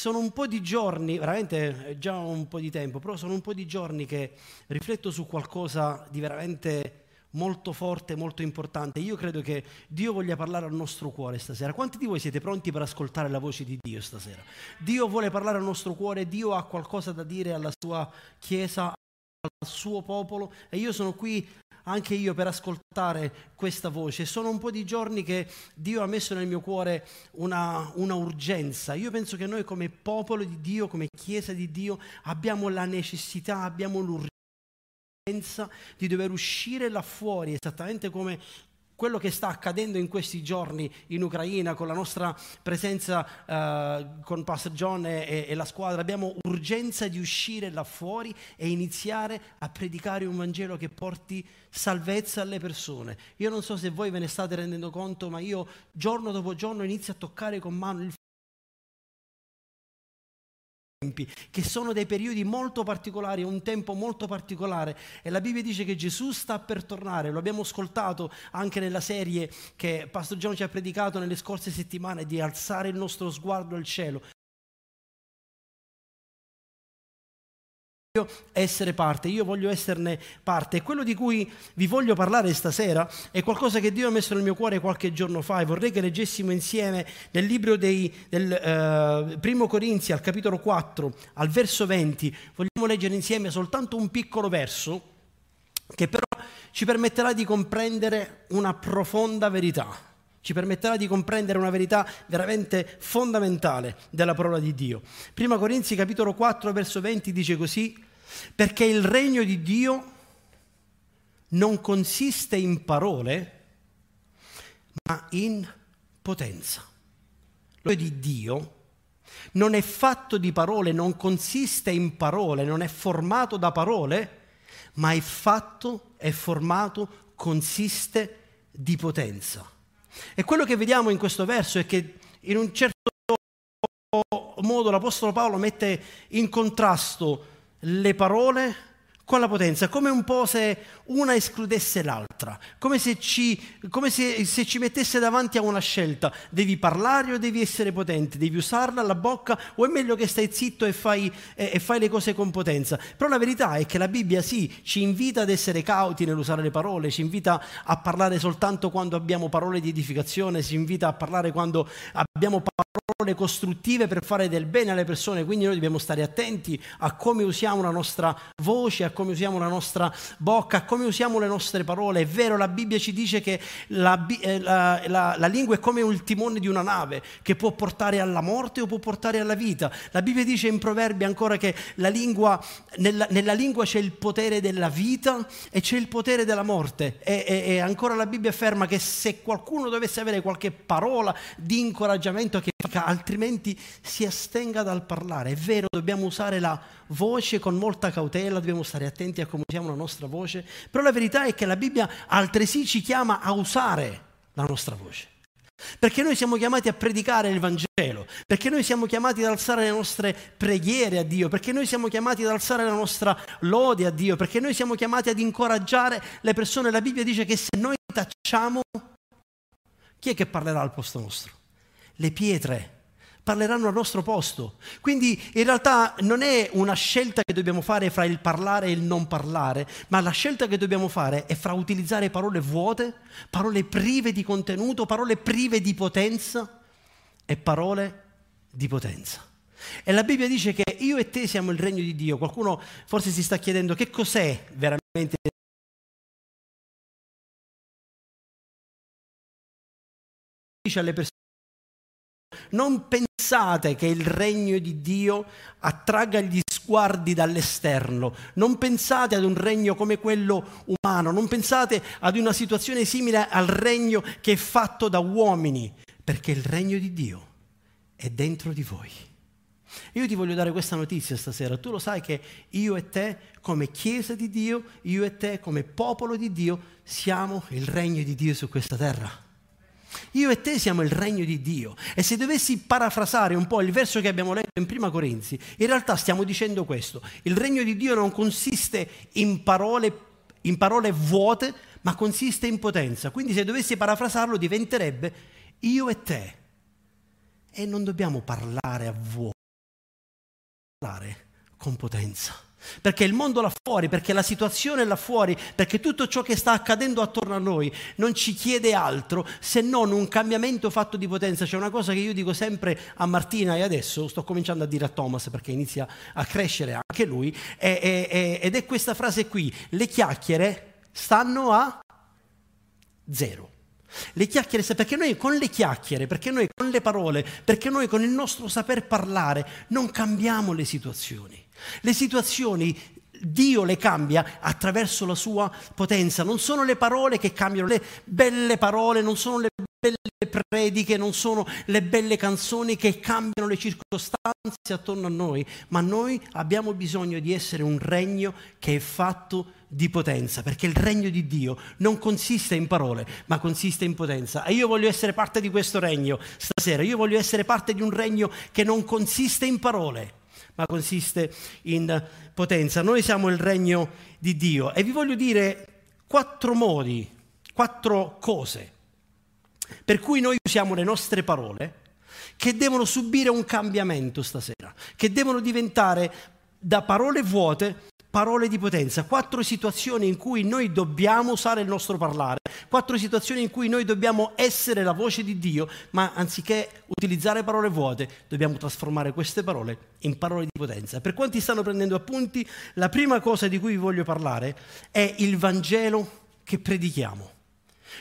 sono un po' di giorni, veramente è già un po' di tempo, però sono un po' di giorni che rifletto su qualcosa di veramente molto forte, molto importante. Io credo che Dio voglia parlare al nostro cuore stasera. Quanti di voi siete pronti per ascoltare la voce di Dio stasera? Dio vuole parlare al nostro cuore, Dio ha qualcosa da dire alla sua Chiesa, al suo popolo e io sono qui anche io per ascoltare questa voce. Sono un po' di giorni che Dio ha messo nel mio cuore una, una, urgenza. Io penso che noi come popolo di Dio, come Chiesa di Dio, abbiamo la necessità, abbiamo l'urgenza di dover uscire là fuori, esattamente come quello che sta accadendo in questi giorni in Ucraina con la nostra presenza eh, con Pastor John e, e, la squadra, abbiamo urgenza di uscire là fuori e iniziare a predicare un Vangelo che porti salvezza alle persone. Io non so se voi ve ne state rendendo conto, ma io giorno dopo giorno inizio a toccare con mano il che sono dei periodi molto particolari, un tempo molto particolare e la Bibbia dice che Gesù sta per tornare, lo abbiamo ascoltato anche nella serie che Pastor John ci ha predicato nelle scorse settimane di alzare il nostro sguardo al cielo. Essere parte, io voglio esserne parte. E quello di cui vi voglio parlare stasera è qualcosa che Dio ha messo nel mio cuore qualche giorno fa e vorrei che leggessimo insieme nel libro dei, del eh, primo Corinzi al capitolo 4 al verso 20 vogliamo leggere insieme soltanto un piccolo verso che però ci permetterà di comprendere una profonda verità. Ci permetterà di comprendere una verità veramente fondamentale della parola di Dio. Prima Corinzi capitolo 4 verso 20 dice così, perché il regno di Dio non consiste in parole, ma in potenza. Lo di Dio non è fatto di parole, non consiste in parole, non è formato da parole, ma è fatto, è formato, consiste di potenza. E quello che vediamo in questo verso è che in un certo modo l'Apostolo Paolo mette in contrasto le parole con la potenza, come un po' se una escludesse l'altra, come se ci, come se, se ci mettesse davanti a una scelta, devi parlare o devi essere potente, devi usarla alla bocca o è meglio che stai zitto e fai, e, e fai le cose con potenza. Però la verità è che la Bibbia sì, ci invita ad essere cauti nell'usare le parole, ci invita a parlare soltanto quando abbiamo parole di edificazione, ci invita a parlare quando abbiamo parole costruttive per fare del bene alle persone, quindi noi dobbiamo stare attenti a come usiamo la nostra voce, a come usiamo la nostra bocca, come usiamo le nostre parole. È vero, la Bibbia ci dice che la, eh, la, la, la lingua è come il timone di una nave che può portare alla morte o può portare alla vita. La Bibbia dice in Proverbi ancora che lingua, nella, nella, lingua c'è il potere della vita e c'è il potere della morte. E, e, e ancora la Bibbia afferma che se qualcuno dovesse avere qualche parola di incoraggiamento che altrimenti si astenga dal parlare. È vero, dobbiamo usare la voce con molta cautela, dobbiamo stare attenti a come usiamo la nostra voce, però la verità è che la Bibbia altresì ci chiama a usare la nostra voce. Perché noi siamo chiamati a predicare il Vangelo, perché noi siamo chiamati ad alzare le nostre preghiere a Dio, perché noi siamo chiamati ad alzare la nostra lode a Dio, perché noi siamo chiamati ad incoraggiare le persone. La Bibbia dice che se noi tacciamo, chi è che parlerà al posto nostro? Le pietre parleranno al nostro posto. Quindi in realtà non è una scelta che dobbiamo fare fra il parlare e il non parlare, ma la scelta che dobbiamo fare è fra utilizzare parole vuote, parole prive di contenuto, parole prive di potenza e parole di potenza. E la Bibbia dice che io e te siamo il regno di Dio. Qualcuno forse si sta chiedendo che cos'è veramente dice alle persone non pensate che il regno di Dio attragga gli sguardi dall'esterno, non pensate ad un regno come quello umano, non pensate ad una situazione simile al regno che è fatto da uomini, perché il regno di Dio è dentro di voi. Io ti voglio dare questa notizia stasera. Tu lo sai che io e te, come Chiesa di Dio, io e te, come popolo di Dio, siamo il regno di Dio su questa terra. Io e te siamo il regno di Dio. E se dovessi parafrasare un po' il verso che abbiamo letto in Prima Corinzi, in realtà stiamo dicendo questo. Il regno di Dio non consiste in parole, in parole vuote, ma consiste in potenza. Quindi se dovessi parafrasarlo diventerebbe io e te. E non dobbiamo parlare a vuoto, parlare con potenza. Perché il mondo là fuori, perché la situazione là fuori, perché tutto ciò che sta accadendo attorno a noi non ci chiede altro se non un cambiamento fatto di potenza. C'è una cosa che io dico sempre a Martina e adesso sto cominciando a dire a Thomas perché inizia a crescere anche lui, è, è, ed è questa frase qui, le chiacchiere stanno a zero. Le chiacchiere, perché noi con le chiacchiere, perché noi con le parole, perché noi con il nostro saper parlare non cambiamo le situazioni. Le situazioni Dio le cambia attraverso la sua potenza. Non sono le parole che cambiano, le belle parole, non sono le belle prediche, non sono le belle canzoni che cambiano le circostanze attorno a noi, ma noi abbiamo bisogno di essere un regno che è fatto di potenza, perché il regno di Dio non consiste in parole, ma consiste in potenza. E io voglio essere parte di questo regno stasera, io voglio essere parte di un regno che non consiste in parole, ma consiste in potenza. Noi siamo il regno di Dio e vi voglio dire quattro modi, quattro cose per cui noi usiamo le nostre parole che devono subire un cambiamento stasera, che devono diventare da parole vuote parole di potenza, quattro situazioni in cui noi dobbiamo usare il nostro parlare, quattro situazioni in cui noi dobbiamo essere la voce di Dio, ma anziché utilizzare parole vuote, dobbiamo trasformare queste parole in parole di potenza. Per quanti stanno prendendo appunti, la prima cosa di cui vi voglio parlare è il Vangelo che predichiamo.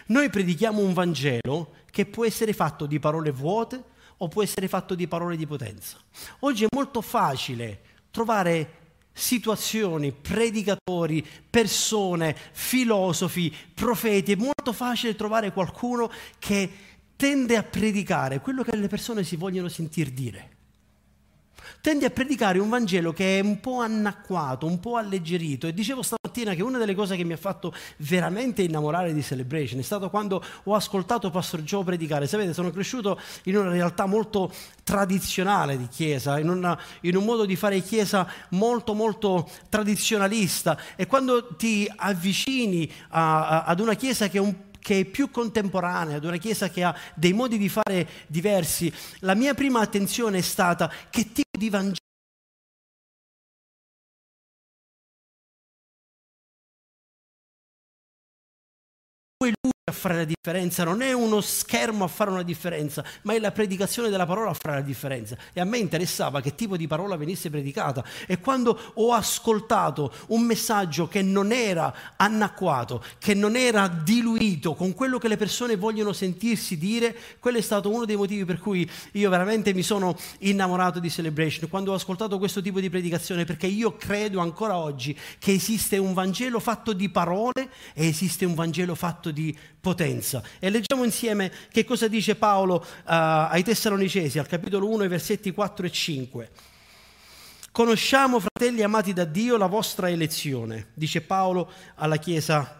Noi predichiamo un Vangelo che può essere fatto di parole vuote o può essere fatto di parole di potenza. Oggi è molto facile trovare situazioni, predicatori, persone, filosofi, profeti. È molto facile trovare qualcuno che tende a predicare quello che le persone si vogliono sentir dire tende a predicare un Vangelo che è un po' annacquato, un po' alleggerito. E dicevo stamattina che una delle cose che mi ha fatto veramente innamorare di Celebration è stato quando ho ascoltato Pastor Joe predicare. Sapete, sono cresciuto in una realtà molto tradizionale di chiesa, in, una, in un modo di fare chiesa molto molto tradizionalista. E quando ti avvicini a, a, ad una chiesa che è un che è più contemporanea, ad una Chiesa che ha dei modi di fare diversi, la mia prima attenzione è stata che tipo di Vangelo a fare la differenza, non è uno schermo a fare una differenza, ma è la predicazione della parola a fare la differenza. E a me interessava che tipo di parola venisse predicata. E quando ho ascoltato un messaggio che non era annacquato, che non era diluito con quello che le persone vogliono sentirsi dire, quello è stato uno dei motivi per cui io veramente mi sono innamorato di Celebration, quando ho ascoltato questo tipo di predicazione, perché io credo ancora oggi che esiste un Vangelo fatto di parole e esiste un Vangelo fatto di potenza. E leggiamo insieme che cosa dice Paolo uh, ai Tessalonicesi, al capitolo 1, versetti 4 e 5. Conosciamo, fratelli amati da Dio, la vostra elezione, dice Paolo alla Chiesa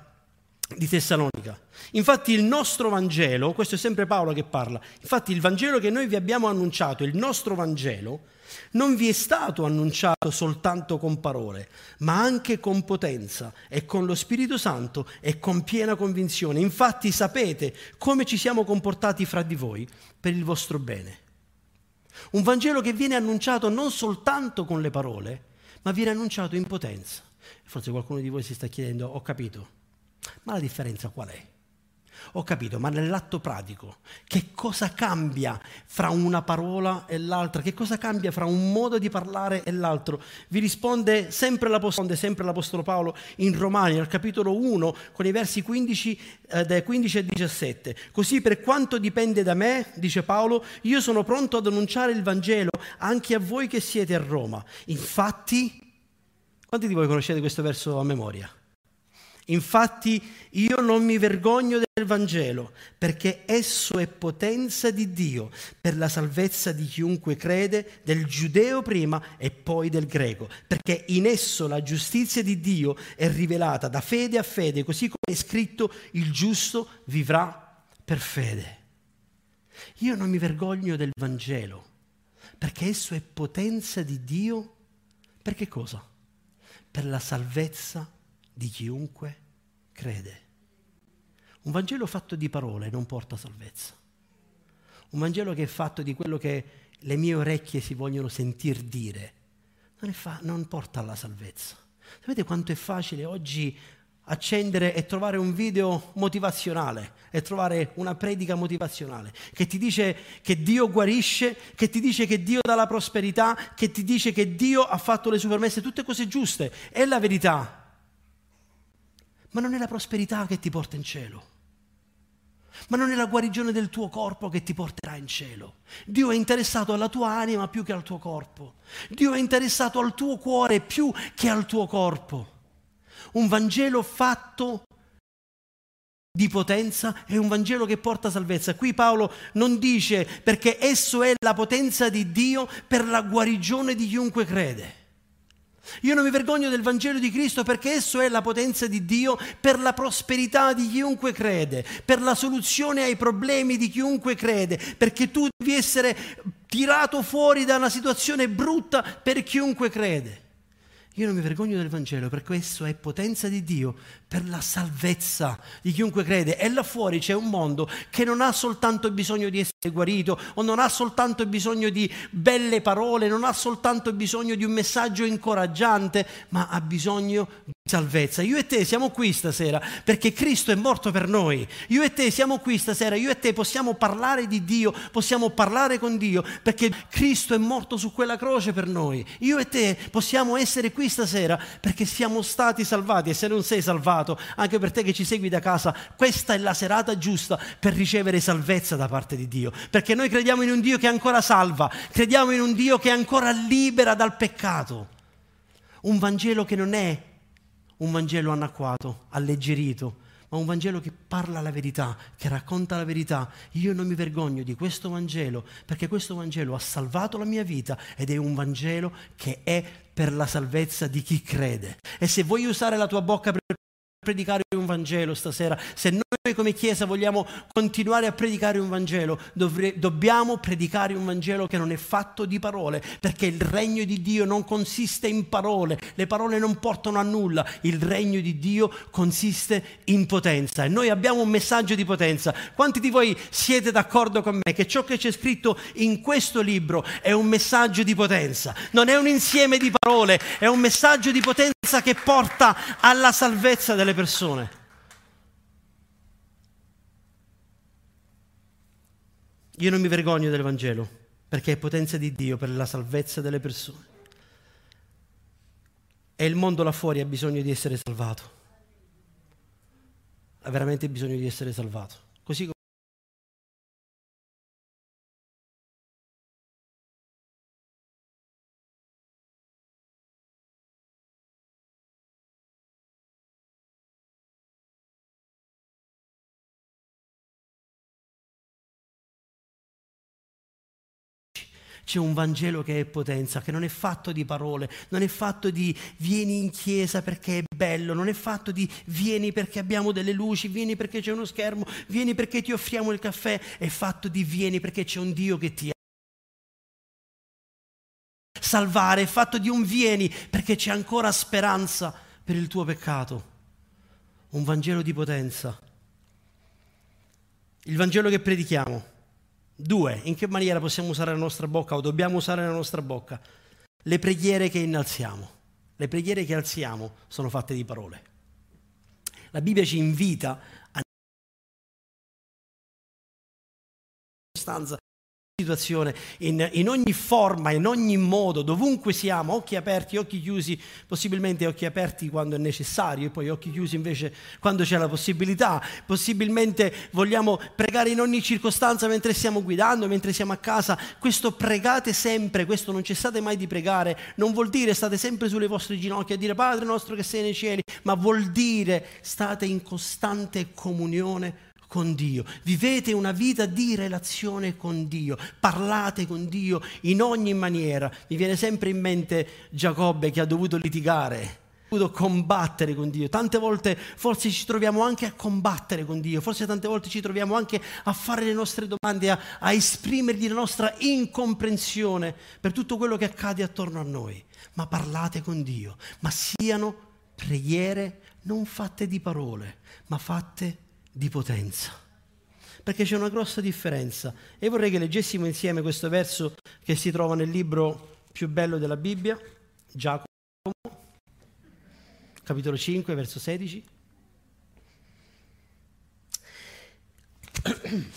di Tessalonica. Infatti il nostro Vangelo, questo è sempre Paolo che parla, infatti il Vangelo che noi vi abbiamo annunciato, il nostro Vangelo, non vi è stato annunciato soltanto con parole, ma anche con potenza e con lo Spirito Santo e con piena convinzione. Infatti sapete come ci siamo comportati fra di voi per il vostro bene. Un Vangelo che viene annunciato non soltanto con le parole, ma viene annunciato in potenza. Forse qualcuno di voi si sta chiedendo, ho capito, ma la differenza qual è? Ho capito, ma nell'atto pratico, che cosa cambia fra una parola e l'altra? Che cosa cambia fra un modo di parlare e l'altro? Vi risponde sempre l'Apostolo, sempre l'Apostolo Paolo in Romani, al capitolo 1, con i versi 15, eh, dai 15 e 17. Così per quanto dipende da me, dice Paolo, io sono pronto ad annunciare il Vangelo anche a voi che siete a Roma. Infatti, quanti di voi conoscete questo verso a memoria? Infatti io non mi vergogno del Vangelo, perché esso è potenza di Dio per la salvezza di chiunque crede, del giudeo prima e poi del greco, perché in esso la giustizia di Dio è rivelata da fede a fede, così come è scritto il giusto vivrà per fede. Io non mi vergogno del Vangelo, perché esso è potenza di Dio, per che cosa? Per la salvezza di chiunque crede. Un Vangelo fatto di parole non porta salvezza. Un Vangelo che è fatto di quello che le mie orecchie si vogliono sentir dire, non, fa- non porta alla salvezza. Sapete quanto è facile oggi accendere e trovare un video motivazionale e trovare una predica motivazionale che ti dice che Dio guarisce, che ti dice che Dio dà la prosperità, che ti dice che Dio ha fatto le sue promesse, tutte cose giuste, è la verità. Ma non è la prosperità che ti porta in cielo. Ma non è la guarigione del tuo corpo che ti porterà in cielo. Dio è interessato alla tua anima più che al tuo corpo. Dio è interessato al tuo cuore più che al tuo corpo. Un Vangelo fatto di potenza è un Vangelo che porta salvezza. Qui Paolo non dice perché esso è la potenza di Dio per la guarigione di chiunque crede. Io non mi vergogno del Vangelo di Cristo perché esso è la potenza di Dio per la prosperità di chiunque crede, per la soluzione ai problemi di chiunque crede, perché tu devi essere tirato fuori da una situazione brutta per chiunque crede. Io non mi vergogno del Vangelo perché questo è potenza di Dio per la salvezza di chiunque crede. E là fuori c'è un mondo che non ha soltanto bisogno di essere guarito o non ha soltanto bisogno di belle parole, non ha soltanto bisogno di un messaggio incoraggiante, ma ha bisogno di salvezza. Io e te siamo qui stasera perché Cristo è morto per noi. Io e te siamo qui stasera, io e te possiamo parlare di Dio, possiamo parlare con Dio perché Cristo è morto su quella croce per noi. Io e te possiamo essere qui stasera perché siamo stati salvati e se non sei salvato, anche per te che ci segui da casa, questa è la serata giusta per ricevere salvezza da parte di Dio. Perché noi crediamo in un Dio che ancora salva, crediamo in un Dio che ancora libera dal peccato. Un Vangelo che non è un Vangelo anacquato, alleggerito, ma un Vangelo che parla la verità, che racconta la verità. Io non mi vergogno di questo Vangelo, perché questo Vangelo ha salvato la mia vita ed è un Vangelo che è per la salvezza di chi crede. E se vuoi usare la tua bocca per predicare un Vangelo stasera, se noi come Chiesa vogliamo continuare a predicare un Vangelo, dovre- dobbiamo predicare un Vangelo che non è fatto di parole, perché il regno di Dio non consiste in parole, le parole non portano a nulla, il regno di Dio consiste in potenza e noi abbiamo un messaggio di potenza. Quanti di voi siete d'accordo con me che ciò che c'è scritto in questo libro è un messaggio di potenza? Non è un insieme di parole, è un messaggio di potenza che porta alla salvezza delle persone. Io non mi vergogno del Vangelo perché è potenza di Dio per la salvezza delle persone. E il mondo là fuori ha bisogno di essere salvato. Ha veramente bisogno di essere salvato. Così come c'è un Vangelo che è potenza, che non è fatto di parole, non è fatto di vieni in chiesa perché è bello, non è fatto di vieni perché abbiamo delle luci, vieni perché c'è uno schermo, vieni perché ti offriamo il caffè, è fatto di vieni perché c'è un Dio che ti salvare, è fatto di un vieni perché c'è ancora speranza per il tuo peccato. Un Vangelo di potenza. Il Vangelo che predichiamo Due, in che maniera possiamo usare la nostra bocca o dobbiamo usare la nostra bocca? Le preghiere che innalziamo. Le preghiere che alziamo sono fatte di parole. La Bibbia ci invita a situazione, in, in, ogni forma, in ogni modo, dovunque siamo, occhi aperti, occhi chiusi, possibilmente occhi aperti quando è necessario e poi occhi chiusi invece quando c'è la possibilità. Possibilmente vogliamo pregare in ogni circostanza mentre stiamo guidando, mentre siamo a casa. Questo pregate sempre, questo non cessate mai di pregare. Non vuol dire state sempre sulle vostre ginocchia a dire Padre nostro che sei nei cieli, ma vuol dire state in costante comunione con Dio, vivete una vita di relazione con Dio, parlate con Dio in ogni maniera. Mi viene sempre in mente Giacobbe che ha dovuto litigare, ha dovuto combattere con Dio. Tante volte forse ci troviamo anche a combattere con Dio, forse tante volte ci troviamo anche a fare le nostre domande, a, a esprimergli la nostra incomprensione per tutto quello che accade attorno a noi. Ma parlate con Dio, ma siano preghiere non fatte di parole, ma fatte di potenza. Perché c'è una grossa differenza. E vorrei che leggessimo insieme questo verso che si trova nel libro più bello della Bibbia, Giacomo, capitolo 5, verso 16.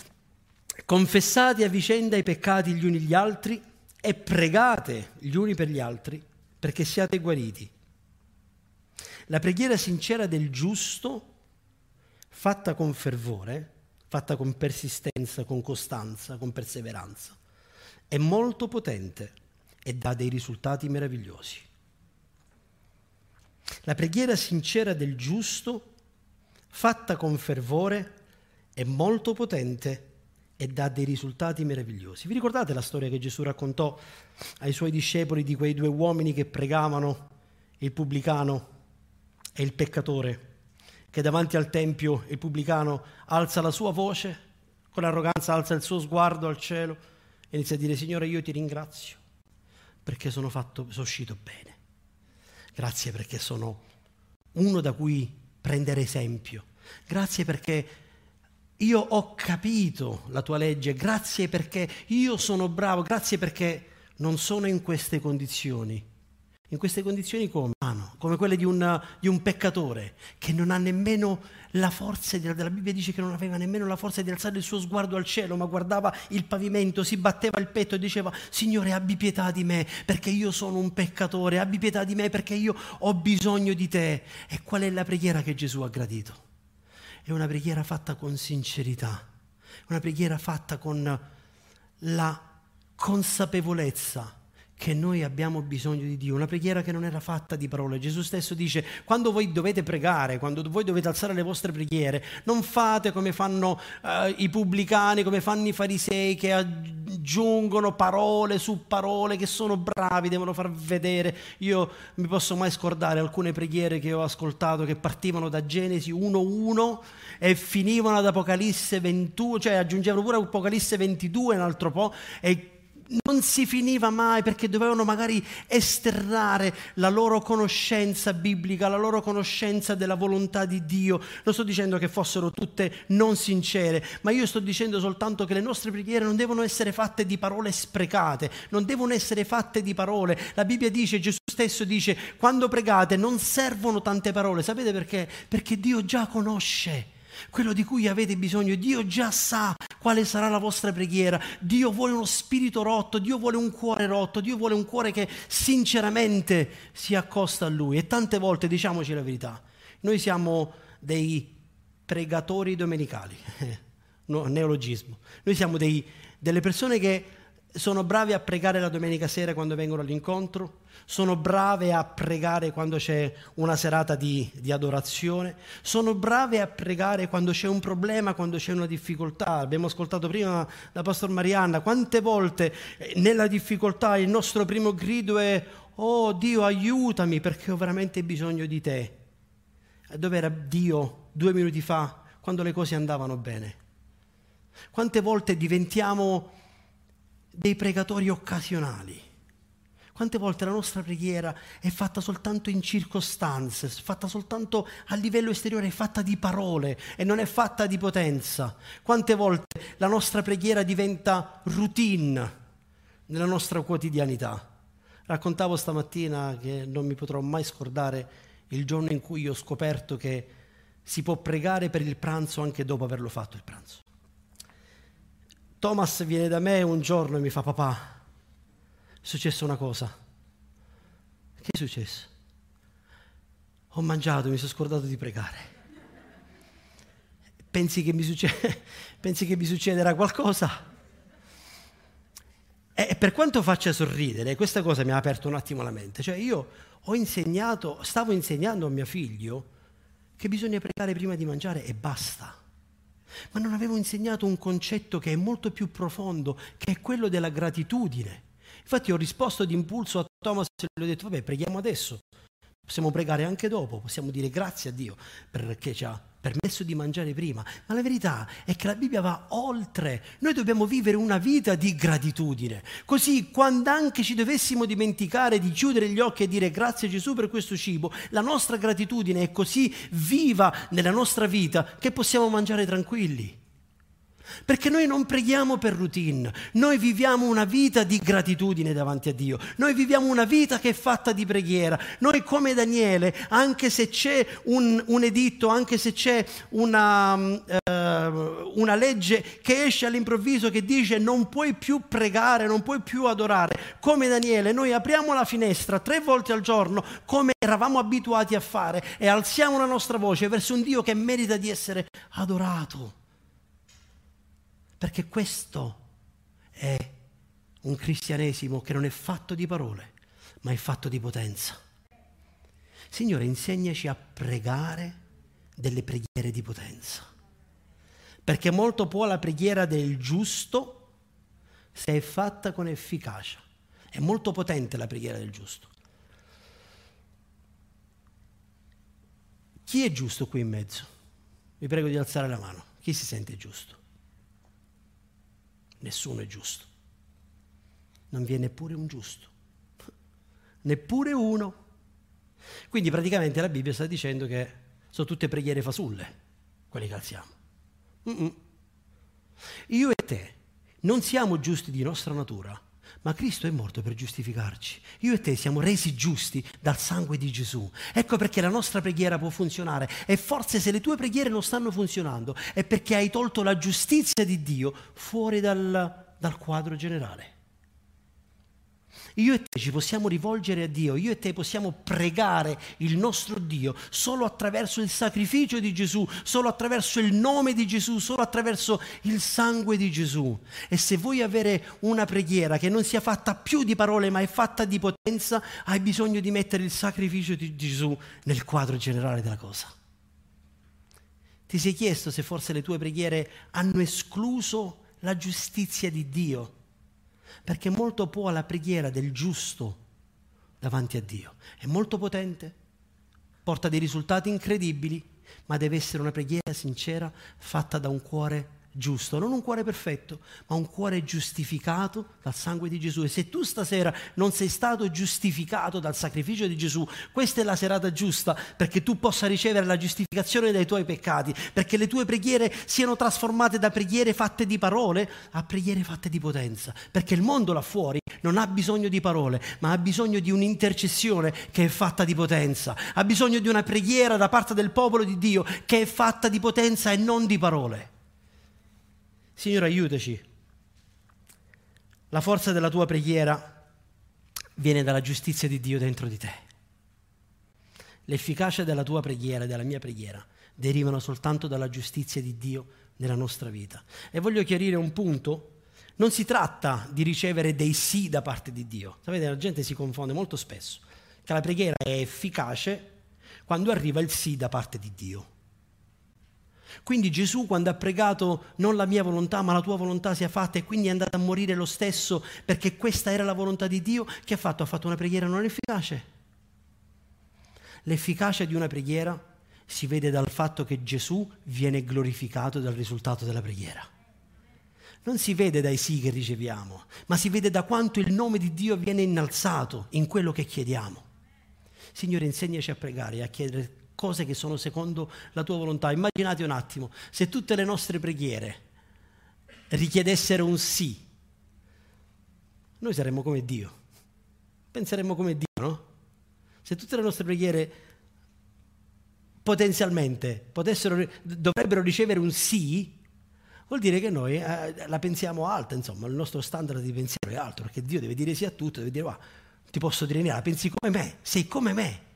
Confessate a vicenda i peccati gli uni gli altri e pregate gli uni per gli altri perché siate guariti. La preghiera sincera del giusto fatta con fervore, fatta con persistenza, con costanza, con perseveranza, è molto potente e dà dei risultati meravigliosi. La preghiera sincera del giusto, fatta con fervore, è molto potente e dà dei risultati meravigliosi. Vi ricordate la storia che Gesù raccontò ai suoi discepoli di quei due uomini che pregavano, il pubblicano e il peccatore? Che davanti al Tempio il pubblicano alza la sua voce, con arroganza alza il suo sguardo al cielo e inizia a dire Signore io ti ringrazio perché sono, fatto, sono uscito bene. Grazie perché sono uno da cui prendere esempio. Grazie perché io ho capito la tua legge. Grazie perché io sono bravo. Grazie perché non sono in queste condizioni in queste condizioni come? Come quelle di un, di un peccatore che non ha nemmeno la forza, di, la Bibbia dice che non aveva nemmeno la forza di alzare il suo sguardo al cielo, ma guardava il pavimento, si batteva il petto e diceva, Signore abbi pietà di me perché io sono un peccatore, abbi pietà di me perché io ho bisogno di te. E qual è la preghiera che Gesù ha gradito? È una preghiera fatta con sincerità, una preghiera fatta con la consapevolezza che noi abbiamo bisogno di Dio, una preghiera che non era fatta di parole. Gesù stesso dice, quando voi dovete pregare, quando voi dovete alzare le vostre preghiere, non fate come fanno uh, i pubblicani, come fanno i farisei che aggiungono parole su parole, che sono bravi, devono far vedere. Io mi posso mai scordare alcune preghiere che ho ascoltato che partivano da Genesi 1.1 e finivano ad Apocalisse 21, cioè aggiungevano pure Apocalisse 22 un altro po' e non si finiva mai perché dovevano magari esternare la loro conoscenza biblica, la loro conoscenza della volontà di Dio. Non sto dicendo che fossero tutte non sincere, ma io sto dicendo soltanto che le nostre preghiere non devono essere fatte di parole sprecate, non devono essere fatte di parole. La Bibbia dice, Gesù stesso dice, quando pregate non servono tante parole. Sapete perché? Perché Dio già conosce quello di cui avete bisogno. Dio già sa quale sarà la vostra preghiera. Dio vuole uno spirito rotto, Dio vuole un cuore rotto, Dio vuole un cuore che sinceramente si accosta a Lui. E tante volte, diciamoci la verità, noi siamo dei pregatori domenicali, no, neologismo. Noi siamo dei, delle persone che sono bravi a pregare la domenica sera quando vengono all'incontro, sono brave a pregare quando c'è una serata di, di, adorazione, sono brave a pregare quando c'è un problema, quando c'è una difficoltà. Abbiamo ascoltato prima da Pastor Marianna quante volte eh, nella difficoltà il nostro primo grido è Oh Dio aiutami perché ho veramente bisogno di te. Dove era Dio due minuti fa quando le cose andavano bene? Quante volte diventiamo dei pregatori occasionali. Quante volte la nostra preghiera è fatta soltanto in circostanze, fatta soltanto a livello esteriore, è fatta di parole e non è fatta di potenza. Quante volte la nostra preghiera diventa routine nella nostra quotidianità. Raccontavo stamattina che non mi potrò mai scordare il giorno in cui ho scoperto che si può pregare per il pranzo anche dopo averlo fatto il pranzo Thomas viene da me un giorno e mi fa papà, è successa una cosa. Che è successo? Ho mangiato, mi sono scordato di pregare. Pensi che mi, succede, pensi che mi succederà qualcosa? E per quanto faccia sorridere, questa cosa mi ha aperto un attimo la mente. Cioè io ho insegnato, stavo insegnando a mio figlio che bisogna pregare prima di mangiare e basta. Ma non avevo insegnato un concetto che è molto più profondo, che è quello della gratitudine. Infatti ho risposto d'impulso a Thomas e gli ho detto, vabbè, preghiamo adesso. Possiamo pregare anche dopo, possiamo dire grazie a Dio perché ci ha permesso di mangiare prima. Ma la verità è che la Bibbia va oltre. Noi dobbiamo vivere una vita di gratitudine. Così quando anche ci dovessimo dimenticare di chiudere gli occhi e dire grazie a Gesù per questo cibo, la nostra gratitudine è così viva nella nostra vita che possiamo mangiare tranquilli. Perché noi non preghiamo per routine, noi viviamo una vita di gratitudine davanti a Dio, noi viviamo una vita che è fatta di preghiera. Noi come Daniele, anche se c'è un, un editto, anche se c'è una, uh, una legge che esce all'improvviso che dice non puoi più pregare, non puoi più adorare, come Daniele noi apriamo la finestra tre volte al giorno come eravamo abituati a fare e alziamo la nostra voce verso un Dio che merita di essere adorato. Perché questo è un cristianesimo che non è fatto di parole, ma è fatto di potenza. Signore, insegnaci a pregare delle preghiere di potenza. Perché molto può la preghiera del giusto se è fatta con efficacia. È molto potente la preghiera del giusto. Chi è giusto qui in mezzo? Vi prego di alzare la mano. Chi si sente giusto? Nessuno è giusto. Non viene neppure un giusto, neppure uno. Quindi praticamente la Bibbia sta dicendo che sono tutte preghiere fasulle, quelle che alziamo. Mm-mm. Io e te non siamo giusti di nostra natura, ma Cristo è morto per giustificarci. Io e te siamo resi giusti dal sangue di Gesù. Ecco perché la nostra preghiera può funzionare. E forse se le tue preghiere non stanno funzionando è perché hai tolto la giustizia di Dio fuori dal, dal quadro generale. Io e te ci possiamo rivolgere a Dio, io e te possiamo pregare il nostro Dio solo attraverso il sacrificio di Gesù, solo attraverso il nome di Gesù, solo attraverso il sangue di Gesù. E se vuoi avere una preghiera che non sia fatta più di parole ma è fatta di potenza, hai bisogno di mettere il sacrificio di Gesù nel quadro generale della cosa. Ti sei chiesto se forse le tue preghiere hanno escluso la giustizia di Dio? Perché molto può la preghiera del giusto davanti a Dio. È molto potente, porta dei risultati incredibili, ma deve essere una preghiera sincera fatta da un cuore giusto, non un cuore perfetto, ma un cuore giustificato dal sangue di Gesù. E se tu stasera non sei stato giustificato dal sacrificio di Gesù, questa è la serata giusta perché tu possa ricevere la giustificazione dai tuoi peccati, perché le tue preghiere siano trasformate da preghiere fatte di parole a preghiere fatte di potenza, perché il mondo là fuori non ha bisogno di parole, ma ha bisogno di un'intercessione che è fatta di potenza, ha bisogno di una preghiera da parte del popolo di Dio che è fatta di potenza e non di parole. Signore, aiutaci. La forza della tua preghiera viene dalla giustizia di Dio dentro di te. L'efficacia della tua preghiera, della mia preghiera, derivano soltanto dalla giustizia di Dio nella nostra vita. E voglio chiarire un punto. Non si tratta di ricevere dei sì da parte di Dio. Sapete, la gente si confonde molto spesso che la preghiera è efficace quando arriva il sì da parte di Dio. Quindi Gesù quando ha pregato non la mia volontà ma la tua volontà sia fatta e quindi è andato a morire lo stesso perché questa era la volontà di Dio, che ha fatto? Ha fatto una preghiera non efficace. L'efficacia di una preghiera si vede dal fatto che Gesù viene glorificato dal risultato della preghiera. Non si vede dai sì che riceviamo, ma si vede da quanto il nome di Dio viene innalzato in quello che chiediamo. Signore, insegnaci a pregare e a chiedere cose che sono secondo la tua volontà. Immaginate un attimo, se tutte le nostre preghiere richiedessero un sì, noi saremmo come Dio, penseremmo come Dio, no? Se tutte le nostre preghiere potenzialmente potessero, dovrebbero ricevere un sì, vuol dire che noi eh, la pensiamo alta, insomma, il nostro standard di pensiero è alto, perché Dio deve dire sì a tutto, deve dire, ah, ti posso dire niente, pensi come me, sei come me.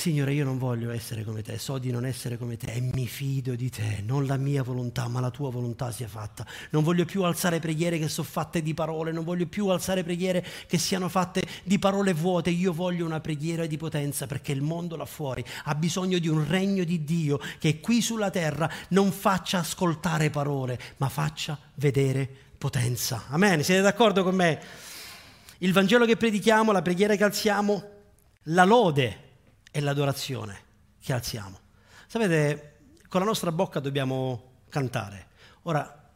Signore, io non voglio essere come te, so di non essere come te e mi fido di te, non la mia volontà, ma la tua volontà sia fatta. Non voglio più alzare preghiere che sono fatte di parole, non voglio più alzare preghiere che siano fatte di parole vuote, io voglio una preghiera di potenza perché il mondo là fuori ha bisogno di un regno di Dio che qui sulla terra non faccia ascoltare parole, ma faccia vedere potenza. Amen, siete d'accordo con me? Il Vangelo che predichiamo, la preghiera che alziamo, la lode è l'adorazione che alziamo. Sapete, con la nostra bocca dobbiamo cantare. Ora,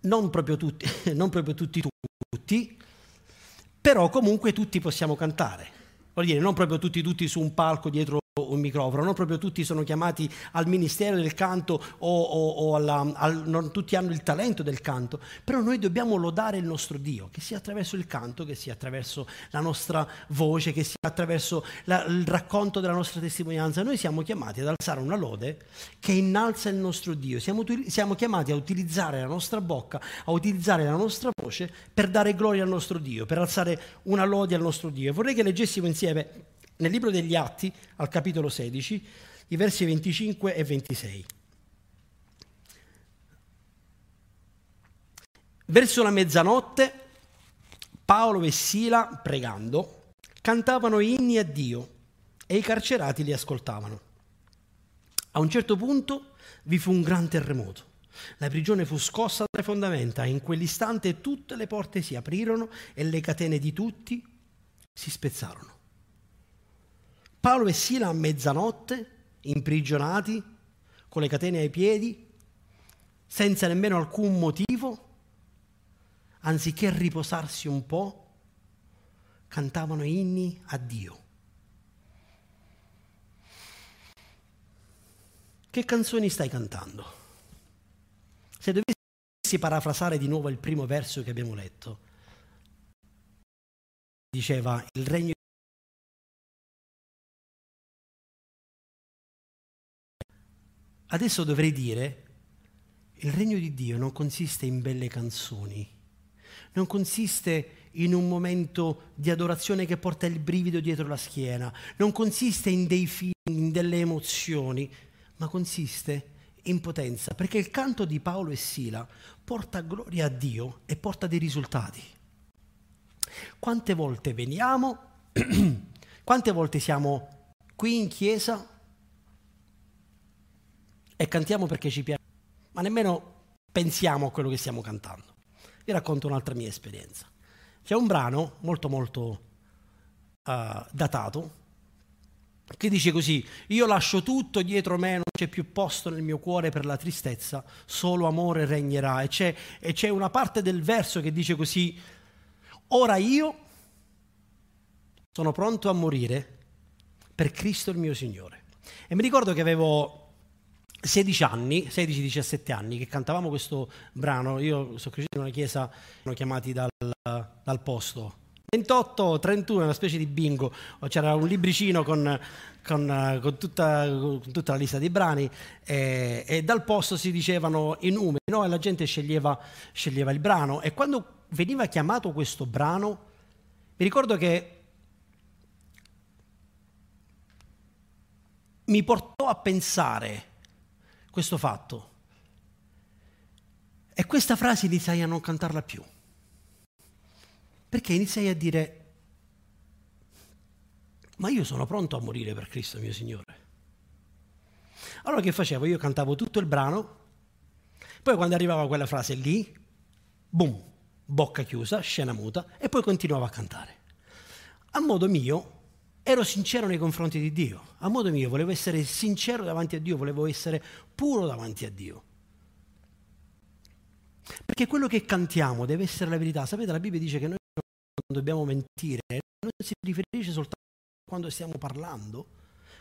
non proprio tutti, non proprio tutti, tutti, però comunque tutti possiamo cantare. Vuol dire, non proprio tutti, tutti su un palco dietro un microfono, non proprio tutti sono chiamati al ministero del canto o, o, o alla, al, non tutti hanno il talento del canto, però noi dobbiamo lodare il nostro Dio, che sia attraverso il canto, che sia attraverso la nostra voce, che sia attraverso la, il racconto della nostra testimonianza. Noi siamo chiamati ad alzare una lode che innalza il nostro Dio, siamo, siamo chiamati a utilizzare la nostra bocca, a utilizzare la nostra voce per dare gloria al nostro Dio, per alzare una lode al nostro Dio. Vorrei che leggessimo insieme nel libro degli Atti, al capitolo 16, i versi 25 e 26. Verso la mezzanotte, Paolo e Sila, pregando, cantavano inni a Dio e i carcerati li ascoltavano. A un certo punto vi fu un gran terremoto. La prigione fu scossa dalle fondamenta e in quell'istante tutte le porte si aprirono e le catene di tutti si spezzarono. Paolo e Sila a mezzanotte, imprigionati, con le catene ai piedi, senza nemmeno alcun motivo, anziché riposarsi un po', cantavano inni a Dio. Che canzoni stai cantando? Se dovessi parafrasare di nuovo il primo verso che abbiamo letto, diceva il regno Adesso dovrei dire, il regno di Dio non consiste in belle canzoni, non consiste in un momento di adorazione che porta il brivido dietro la schiena, non consiste in dei film, in delle emozioni, ma consiste in potenza, perché il canto di Paolo e Sila porta gloria a Dio e porta dei risultati. Quante volte veniamo, quante volte siamo qui in chiesa e cantiamo perché ci piace, ma nemmeno pensiamo a quello che stiamo cantando. Vi racconto un'altra mia esperienza. C'è un brano molto molto uh, datato che dice così, io lascio tutto dietro me, non c'è più posto nel mio cuore per la tristezza, solo amore regnerà. E c'è, e c'è una parte del verso che dice così, ora io sono pronto a morire per Cristo il mio Signore. E mi ricordo che avevo 16 anni, 16-17 anni che cantavamo questo brano, io sono cresciuto in una chiesa, sono chiamati dal, dal posto. 28, 31, una specie di bingo, c'era un libricino con, con, con, tutta, con tutta, la lista dei brani e, e, dal posto si dicevano i numeri no? e la gente sceglieva, sceglieva il brano e quando veniva chiamato questo brano mi ricordo che mi portò a pensare questo fatto. E questa frase iniziai a non cantarla più. Perché iniziai a dire, ma io sono pronto a morire per Cristo mio Signore. Allora che facevo? Io cantavo tutto il brano, poi quando arrivava quella frase lì, boom, bocca chiusa, scena muta, e poi continuavo a cantare. A modo mio, ero sincero nei confronti di Dio, a modo mio, volevo essere sincero davanti a Dio, volevo essere puro davanti a Dio. Perché quello che cantiamo deve essere la verità. Sapete, la Bibbia dice che noi non dobbiamo mentire, non si riferisce soltanto a quando stiamo parlando,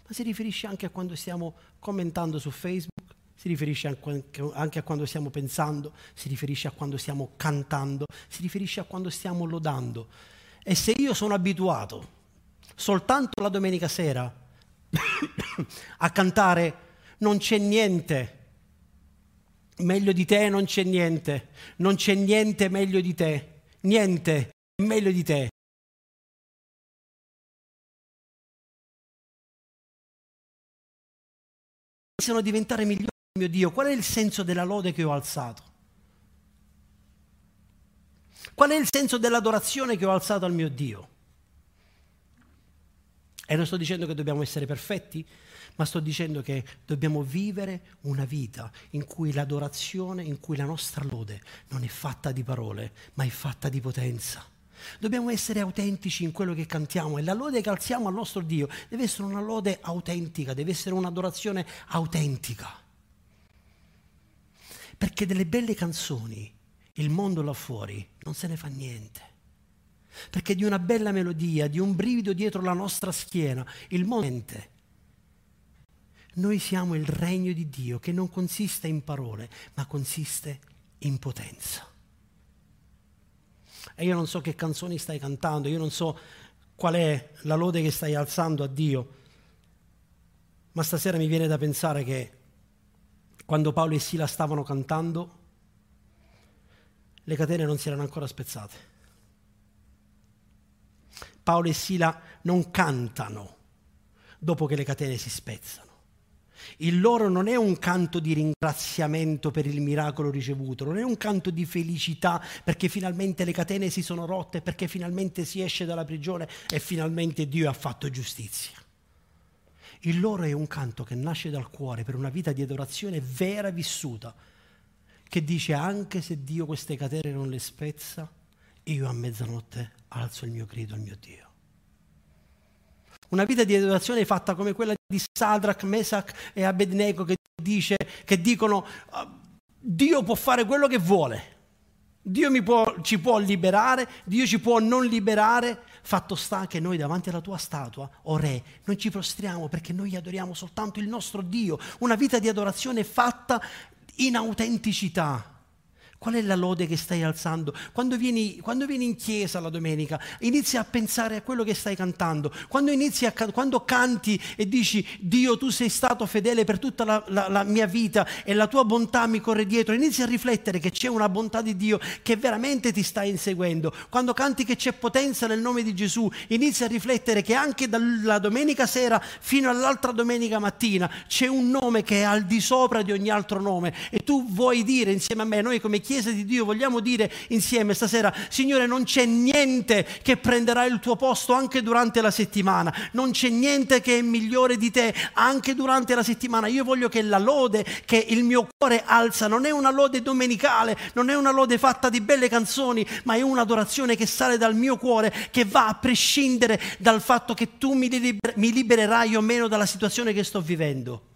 ma si riferisce anche a quando stiamo commentando su Facebook, si riferisce anche a quando stiamo pensando, si riferisce a quando stiamo cantando, si riferisce a quando stiamo lodando. E se io sono abituato soltanto la domenica sera a cantare non c'è niente Meglio di te non c'è niente, non c'è niente meglio di te, niente meglio di te. Iniziano a diventare migliori, mio Dio, qual è il senso della lode che ho alzato? Qual è il senso dell'adorazione che ho alzato al mio Dio? E non sto dicendo che dobbiamo essere perfetti, ma sto dicendo che dobbiamo vivere una vita in cui l'adorazione, in cui la nostra lode non è fatta di parole, ma è fatta di potenza. Dobbiamo essere autentici in quello che cantiamo e la lode che alziamo al nostro Dio deve essere una lode autentica, deve essere un'adorazione autentica. Perché delle belle canzoni il mondo là fuori non se ne fa niente. Perché di una bella melodia, di un brivido dietro la nostra schiena, il niente. Noi siamo il regno di Dio che non consiste in parole, ma consiste in potenza. E io non so che canzoni stai cantando, io non so qual è la lode che stai alzando a Dio, ma stasera mi viene da pensare che quando Paolo e Sila stavano cantando, le catene non si erano ancora spezzate. Paolo e Sila non cantano dopo che le catene si spezzano. Il loro non è un canto di ringraziamento per il miracolo ricevuto, non è un canto di felicità perché finalmente le catene si sono rotte, perché finalmente si esce dalla prigione e finalmente Dio ha fatto giustizia. Il loro è un canto che nasce dal cuore per una vita di adorazione vera e vissuta, che dice anche se Dio queste catene non le spezza, io a mezzanotte alzo il mio grido al mio Dio. Una vita di adorazione fatta come quella di Sadrach, Mesach e Abednego che, dice, che dicono ah, Dio può fare quello che vuole. Dio può, ci può liberare, Dio ci può non liberare. Fatto sta che noi davanti alla tua statua, o re, non ci prostriamo perché noi adoriamo soltanto il nostro Dio. Una vita di adorazione fatta in autenticità. Qual è la lode che stai alzando? Quando vieni, quando vieni, in chiesa la domenica, inizi a pensare a quello che stai cantando. Quando, a, quando canti e dici Dio tu sei stato fedele per tutta la, la, la, mia vita e la tua bontà mi corre dietro, inizi a riflettere che c'è una bontà di Dio che veramente ti sta inseguendo. Quando canti che c'è potenza nel nome di Gesù, inizi a riflettere che anche dalla domenica sera fino all'altra domenica mattina c'è un nome che è al di sopra di ogni altro nome e tu vuoi dire insieme a me, noi come chiesa, Chiesa di Dio vogliamo dire insieme stasera, Signore, non c'è niente che prenderà il tuo posto anche durante la settimana, non c'è niente che è migliore di te anche durante la settimana. Io voglio che la lode che il mio cuore alza non è una lode domenicale, non è una lode fatta di belle canzoni, ma è un'adorazione che sale dal mio cuore, che va a prescindere dal fatto che tu mi, mi libererai o meno dalla situazione che sto vivendo.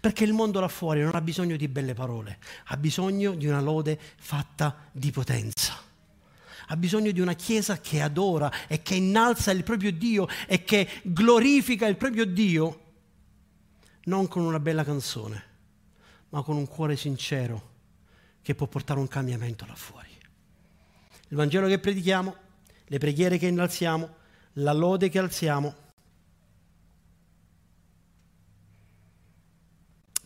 Perché il mondo là fuori non ha bisogno di belle parole, ha bisogno di una lode fatta di potenza. Ha bisogno di una chiesa che adora e che innalza il proprio Dio e che glorifica il proprio Dio, non con una bella canzone, ma con un cuore sincero che può portare un cambiamento là fuori. Il Vangelo che predichiamo, le preghiere che innalziamo, la lode che alziamo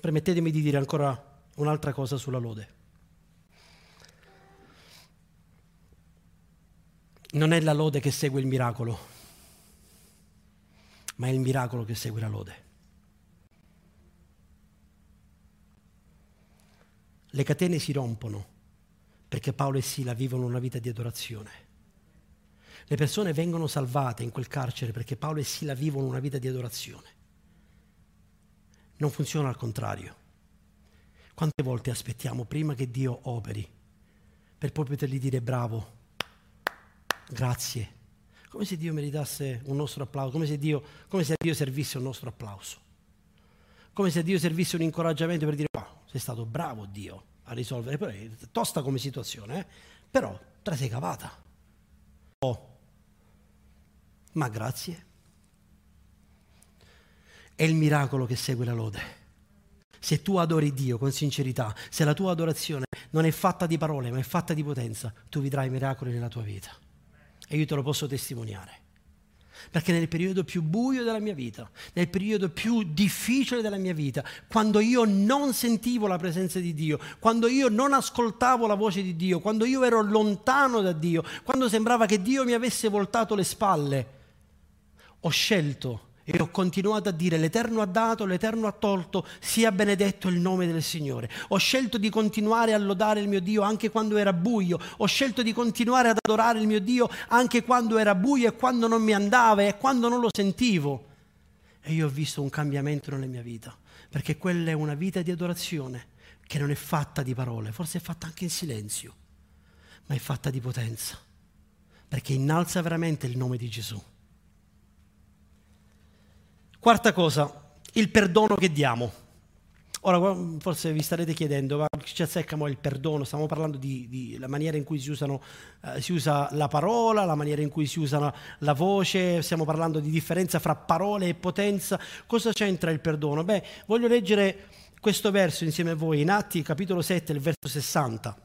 Permettetemi di dire ancora un'altra cosa sulla lode. Non è la lode che segue il miracolo, ma è il miracolo che segue la lode. Le catene si rompono perché Paolo e Sila vivono una vita di adorazione. Le persone vengono salvate in quel carcere perché Paolo e Sila vivono una vita di adorazione. Non funziona al contrario. Quante volte aspettiamo prima che Dio operi per poi potergli dire bravo, grazie, come se Dio meritasse un nostro applauso, come se, Dio, come se Dio servisse un nostro applauso, come se Dio servisse un incoraggiamento per dire wow, sei stato bravo Dio a risolvere, però è tosta come situazione, eh? però te la sei cavata. Oh, ma grazie è il miracolo che segue la lode. Se tu adori Dio con sincerità, se la tua adorazione non è fatta di parole ma è fatta di potenza, tu vedrai miracoli nella tua vita. E io te lo posso testimoniare. Perché nel periodo più buio della mia vita, nel periodo più difficile della mia vita, quando io non sentivo la presenza di Dio, quando io non ascoltavo la voce di Dio, quando io ero lontano da Dio, quando sembrava che Dio mi avesse voltato le spalle, ho scelto e ho continuato a dire l'Eterno ha dato, l'Eterno ha tolto, sia benedetto il nome del Signore. Ho scelto di continuare a lodare il mio Dio anche quando era buio, ho scelto di continuare ad adorare il mio Dio anche quando era buio e quando non mi andava e quando non lo sentivo. E io ho visto un cambiamento nella mia vita, perché quella è una vita di adorazione che non è fatta di parole, forse è fatta anche in silenzio, ma è fatta di potenza, perché innalza veramente il nome di Gesù. Quarta cosa, il perdono che diamo. Ora, forse vi starete chiedendo, ma ci azzecchiamo il perdono? Stiamo parlando di, di la maniera in cui si, usano, eh, si, usa la parola, la maniera in cui si usa la voce, stiamo parlando di differenza fra parole e potenza. Cosa c'entra il perdono? Beh, voglio leggere questo verso insieme a voi, in Atti, capitolo 7, il verso 60.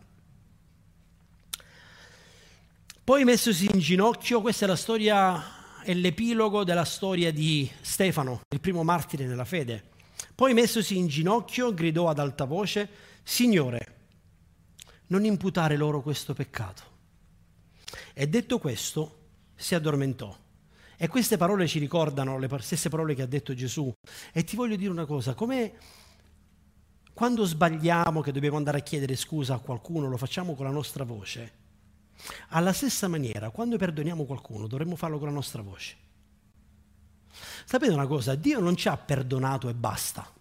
Poi messosi in ginocchio, questa è la storia è l'epilogo della storia di Stefano, il primo martire nella fede. Poi messosi in ginocchio gridò ad alta voce, Signore, non imputare loro questo peccato. E detto questo, si addormentò. E queste parole ci ricordano le stesse parole che ha detto Gesù. E ti voglio dire una cosa, come quando sbagliamo che dobbiamo andare a chiedere scusa a qualcuno, lo facciamo con la nostra voce, alla stessa maniera, quando perdoniamo qualcuno, dovremmo farlo con la nostra voce. Sapete una cosa? Dio non ci ha perdonato e basta.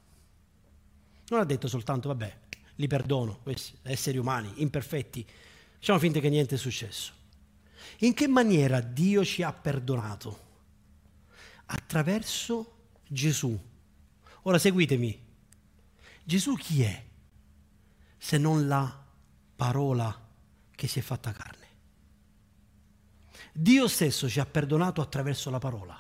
Non ha detto soltanto, vabbè, li perdono, questi esseri umani, imperfetti, facciamo finta che niente è successo. In che maniera Dio ci ha perdonato? Attraverso Gesù. Ora seguitemi. Gesù chi è? Se non la parola che si è fatta carne. Dio stesso ci ha perdonato attraverso la parola.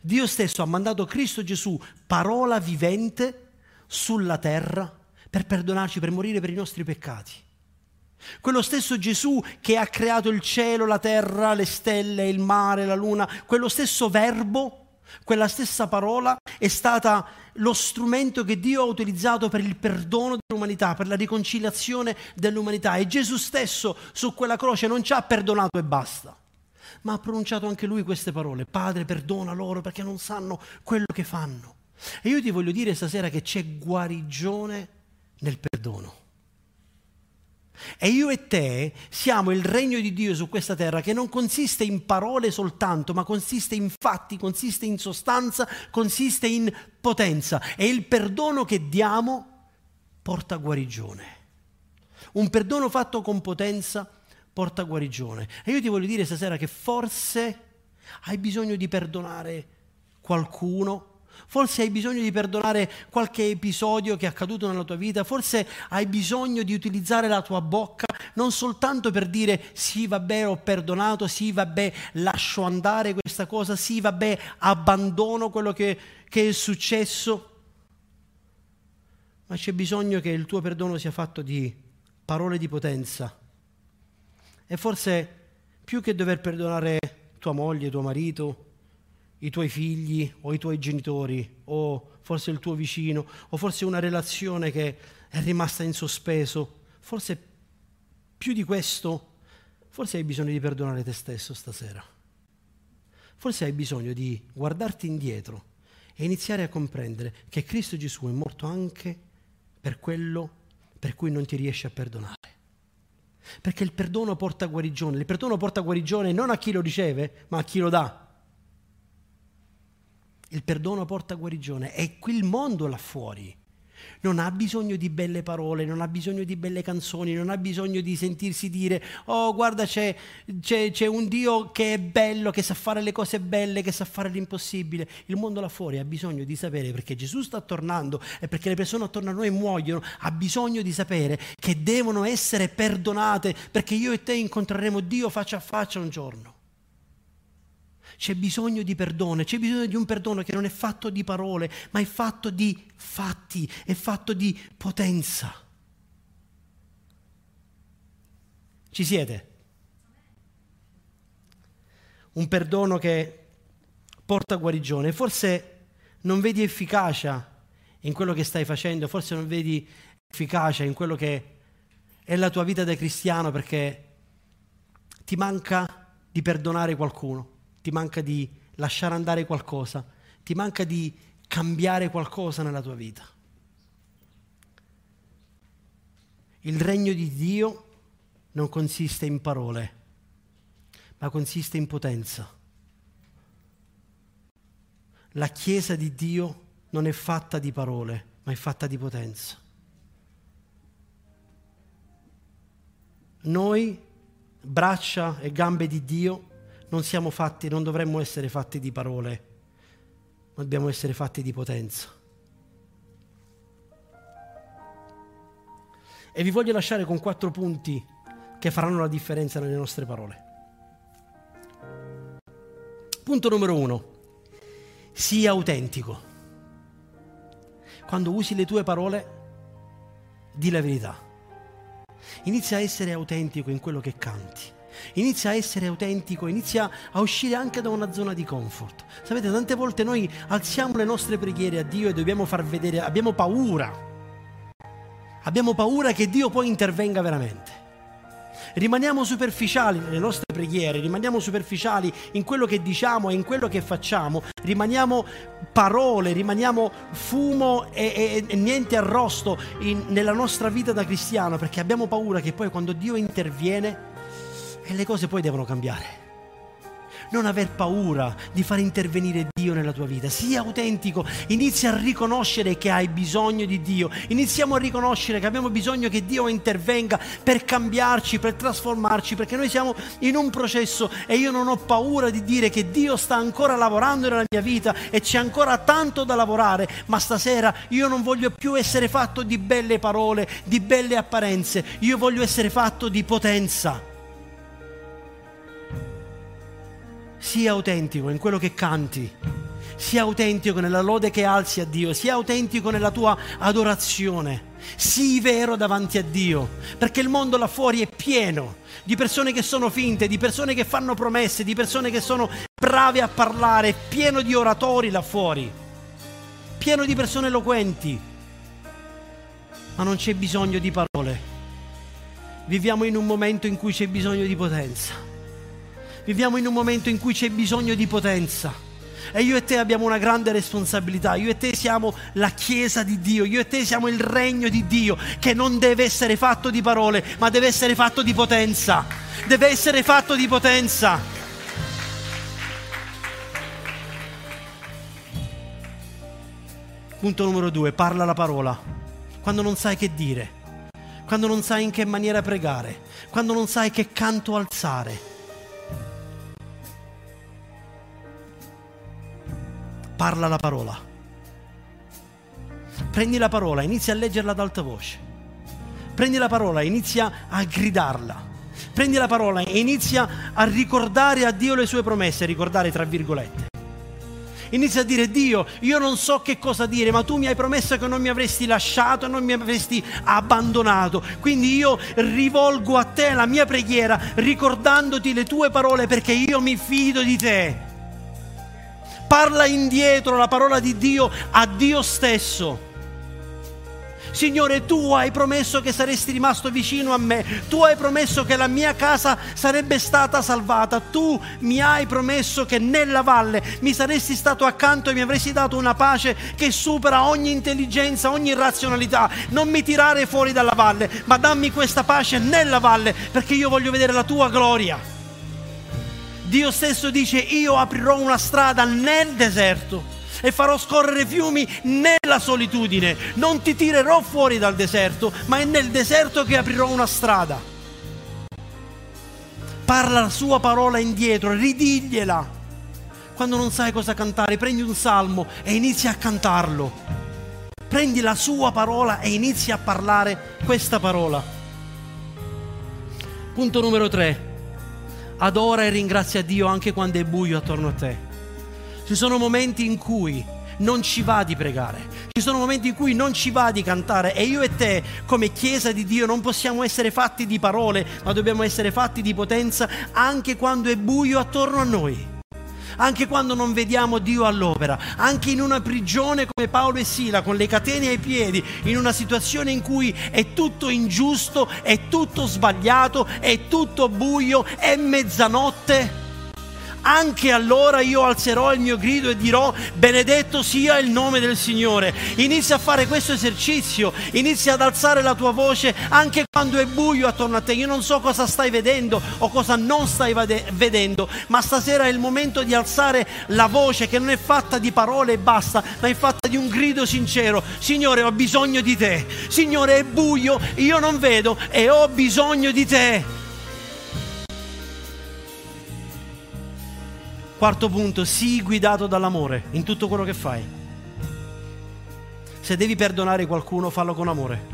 Dio stesso ha mandato Cristo Gesù, parola vivente, sulla terra per perdonarci, per morire per i nostri peccati. Quello stesso Gesù che ha creato il cielo, la terra, le stelle, il mare, la luna, quello stesso verbo, quella stessa parola è stata lo strumento che Dio ha utilizzato per il perdono dell'umanità, per la riconciliazione dell'umanità. E Gesù stesso su quella croce non ci ha perdonato e basta ma ha pronunciato anche lui queste parole. Padre, perdona loro perché non sanno quello che fanno. E io ti voglio dire stasera che c'è guarigione nel perdono. E io e te siamo il regno di Dio su questa terra che non consiste in parole soltanto, ma consiste in fatti, consiste in sostanza, consiste in potenza. E il perdono che diamo porta guarigione. Un perdono fatto con potenza porta guarigione. E io ti voglio dire stasera che forse hai bisogno di perdonare qualcuno, forse hai bisogno di perdonare qualche episodio che è accaduto nella tua vita, forse hai bisogno di utilizzare la tua bocca non soltanto per dire sì vabbè ho perdonato, sì vabbè lascio andare questa cosa, sì vabbè abbandono quello che, che è successo, ma c'è bisogno che il tuo perdono sia fatto di parole di potenza e forse più che dover perdonare tua moglie, tuo marito, i tuoi figli o i tuoi genitori o forse il tuo vicino o forse una relazione che è rimasta in sospeso, forse più di questo, forse hai bisogno di perdonare te stesso stasera. Forse hai bisogno di guardarti indietro e iniziare a comprendere che Cristo Gesù è morto anche per quello per cui non ti riesci a perdonare. Perché il perdono porta guarigione. Il perdono porta guarigione non a chi lo riceve, ma a chi lo dà. Il perdono porta guarigione. È il mondo là fuori non ha bisogno di belle parole, non ha bisogno di belle canzoni, non ha bisogno di sentirsi dire, oh guarda c'è, c'è, c'è, un Dio che è bello, che sa fare le cose belle, che sa fare l'impossibile. Il mondo là fuori ha bisogno di sapere, perché Gesù sta tornando e perché le persone attorno a noi muoiono, ha bisogno di sapere che devono essere perdonate, perché io e te incontreremo Dio faccia a faccia un giorno. C'è bisogno di perdono, c'è bisogno di un perdono che non è fatto di parole, ma è fatto di fatti, è fatto di potenza. Ci siete? Un perdono che porta guarigione. Forse non vedi efficacia in quello che stai facendo, forse non vedi efficacia in quello che è la tua vita da cristiano perché ti manca di perdonare qualcuno, ti manca di lasciare andare qualcosa, ti manca di cambiare qualcosa nella tua vita. Il regno di Dio non consiste in parole, ma consiste in potenza. La Chiesa di Dio non è fatta di parole, ma è fatta di potenza. Noi, braccia e gambe di Dio, non siamo fatti, non dovremmo essere fatti di parole, ma dobbiamo essere fatti di potenza. E vi voglio lasciare con quattro punti che faranno la differenza nelle nostre parole. Punto numero uno, sii autentico. Quando usi le tue parole, di la verità. Inizia a essere autentico in quello che canti. Inizia a essere autentico, inizia a uscire anche da una zona di comfort. Sapete, tante volte noi alziamo le nostre preghiere a Dio e dobbiamo far vedere, abbiamo paura. Abbiamo paura che Dio poi intervenga veramente rimaniamo superficiali nelle nostre preghiere, rimaniamo superficiali in quello che diciamo e in quello che facciamo, rimaniamo parole, rimaniamo fumo e, e, e niente arrosto in, nella nostra vita da cristiano perché abbiamo paura che poi quando Dio interviene e le cose poi devono cambiare non aver paura di far intervenire Dio nella tua vita. Sii autentico, inizia a riconoscere che hai bisogno di Dio. Iniziamo a riconoscere che abbiamo bisogno che Dio intervenga per cambiarci, per trasformarci, perché noi siamo in un processo e io non ho paura di dire che Dio sta ancora lavorando nella mia vita e c'è ancora tanto da lavorare, ma stasera io non voglio più essere fatto di belle parole, di belle apparenze, io voglio essere fatto di potenza. Sii autentico in quello che canti, sia autentico nella lode che alzi a Dio, sia autentico nella tua adorazione, sii vero davanti a Dio, perché il mondo là fuori è pieno di persone che sono finte, di persone che fanno promesse, di persone che sono brave a parlare, è pieno di oratori là fuori, pieno di persone eloquenti, ma non c'è bisogno di parole. Viviamo in un momento in cui c'è bisogno di potenza viviamo in un momento in cui c'è bisogno di potenza. E io e te abbiamo una grande responsabilità, io e te siamo la Chiesa di Dio, io e te siamo il regno di Dio che non deve essere fatto di parole, ma deve essere fatto di potenza. Deve essere fatto di potenza. Punto numero due, parla la parola. Quando non sai che dire, quando non sai in che maniera pregare, quando non sai che canto alzare parla la parola. Prendi la parola, inizia a leggerla ad alta voce. Prendi la parola, inizia a gridarla. Prendi la parola e inizia a ricordare a Dio le sue promesse, ricordare tra virgolette. Inizia a dire Dio, io non so che cosa dire, ma tu mi hai promesso che non mi avresti lasciato, non mi avresti abbandonato. Quindi io rivolgo a te la mia preghiera ricordandoti le tue parole perché io mi fido di te parla indietro la parola di Dio a Dio stesso. Signore, tu hai promesso che saresti rimasto vicino a me, tu hai promesso che la mia casa sarebbe stata salvata, tu mi hai promesso che nella valle mi saresti stato accanto e mi avresti dato una pace che supera ogni intelligenza, ogni razionalità. Non mi tirare fuori dalla valle, ma dammi questa pace nella valle perché io voglio vedere la tua gloria. Dio stesso dice io aprirò una strada nel deserto e farò scorrere fiumi nella solitudine. Non ti tirerò fuori dal deserto, ma è nel deserto che aprirò una strada. Parla la sua parola indietro, ridigliela. Quando non sai cosa cantare, prendi un salmo e inizia a cantarlo. Prendi la sua parola e inizia a parlare questa parola. Punto numero 3 adora e ringrazia Dio anche quando è buio attorno a te. Ci sono momenti in cui non ci va di pregare, ci sono momenti in cui non ci va di cantare e io e te come Chiesa di Dio non possiamo essere fatti di parole, ma dobbiamo essere fatti di potenza anche quando è buio attorno a noi. Anche quando non vediamo Dio all'opera, anche in una prigione come Paolo e Sila, con le catene ai piedi, in una situazione in cui è tutto ingiusto, è tutto sbagliato, è tutto buio, è mezzanotte anche allora io alzerò il mio grido e dirò benedetto sia il nome del Signore. Inizia a fare questo esercizio, inizia ad alzare la tua voce anche quando è buio attorno a te. Io non so cosa stai vedendo o cosa non stai vade- vedendo, ma stasera è il momento di alzare la voce che non è fatta di parole e basta, ma è fatta di un grido sincero. Signore, ho bisogno di te. Signore, è buio, io non vedo e ho bisogno di te. Quarto punto, sii guidato dall'amore in tutto quello che fai. Se devi perdonare qualcuno, fallo con amore.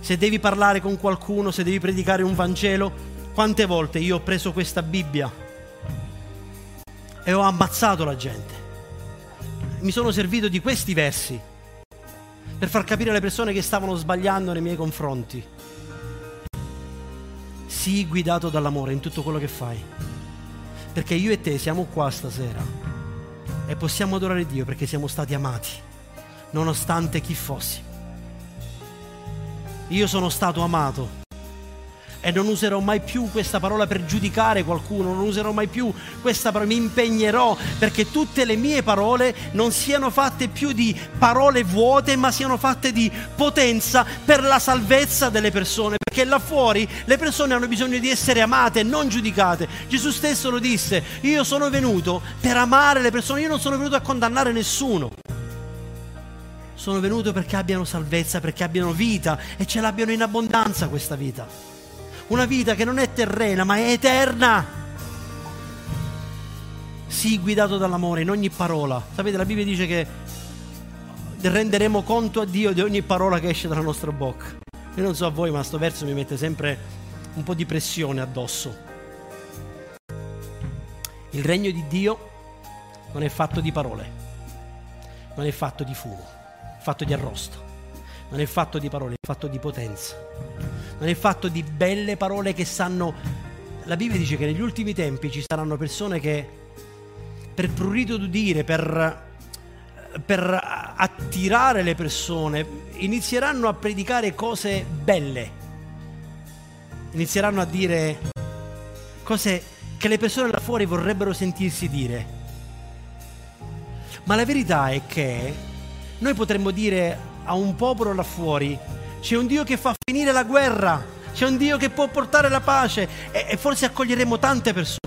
Se devi parlare con qualcuno, se devi predicare un Vangelo, quante volte io ho preso questa Bibbia e ho ammazzato la gente. Mi sono servito di questi versi per far capire alle persone che stavano sbagliando nei miei confronti. Sii guidato dall'amore in tutto quello che fai. Perché io e te siamo qua stasera e possiamo adorare Dio perché siamo stati amati, nonostante chi fossi. Io sono stato amato e non userò mai più questa parola per giudicare qualcuno, non userò mai più questa parola, mi impegnerò perché tutte le mie parole non siano fatte più di parole vuote, ma siano fatte di potenza per la salvezza delle persone, perché là fuori le persone hanno bisogno di essere amate, non giudicate. Gesù stesso lo disse, io sono venuto per amare le persone, io non sono venuto a condannare nessuno. Sono venuto perché abbiano salvezza, perché abbiano vita e ce l'abbiano in abbondanza questa vita una vita che non è terrena ma è eterna. Sii guidato dall'amore in ogni parola. Sapete, la Bibbia dice che renderemo conto a Dio di ogni parola che esce dalla nostra bocca. Io non so a voi, ma questo verso mi mette sempre un po' di pressione addosso. Il regno di Dio non è fatto di parole, non è fatto di fumo, è fatto di arrosto non è fatto di parole, è fatto di potenza. Non è fatto di belle parole che sanno... La Bibbia dice che negli ultimi tempi ci saranno persone che per prurito d'udire, per, per attirare le persone, inizieranno a predicare cose belle. Inizieranno a dire cose che le persone là fuori vorrebbero sentirsi dire. Ma la verità è che noi potremmo dire a un popolo là fuori. C'è un Dio che fa finire la guerra, c'è un Dio che può portare la pace e, e forse accoglieremo tante persone.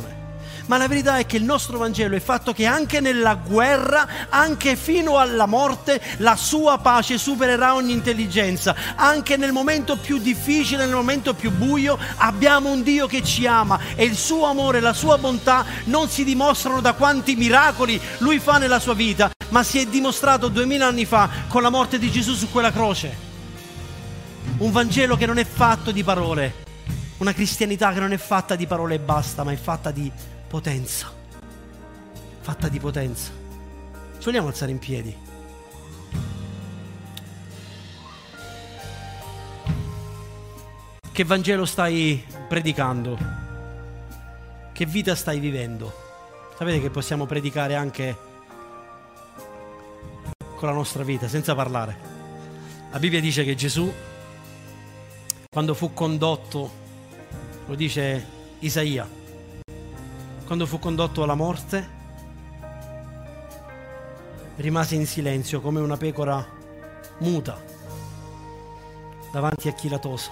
Ma la verità è che il nostro Vangelo è fatto che anche nella guerra, anche fino alla morte, la sua pace supererà ogni intelligenza. Anche nel momento più difficile, nel momento più buio, abbiamo un Dio che ci ama e il suo amore, la sua bontà non si dimostrano da quanti miracoli lui fa nella sua vita, ma si è dimostrato duemila anni fa con la morte di Gesù su quella croce. Un Vangelo che non è fatto di parole, una cristianità che non è fatta di parole e basta, ma è fatta di potenza. Fatta di potenza. Ci vogliamo alzare in piedi? Che Vangelo stai predicando? Che vita stai vivendo? Sapete che possiamo predicare anche con la nostra vita, senza parlare. La Bibbia dice che Gesù, quando fu condotto, lo dice Isaia, quando fu condotto alla morte, rimase in silenzio come una pecora muta davanti a chi la tosa.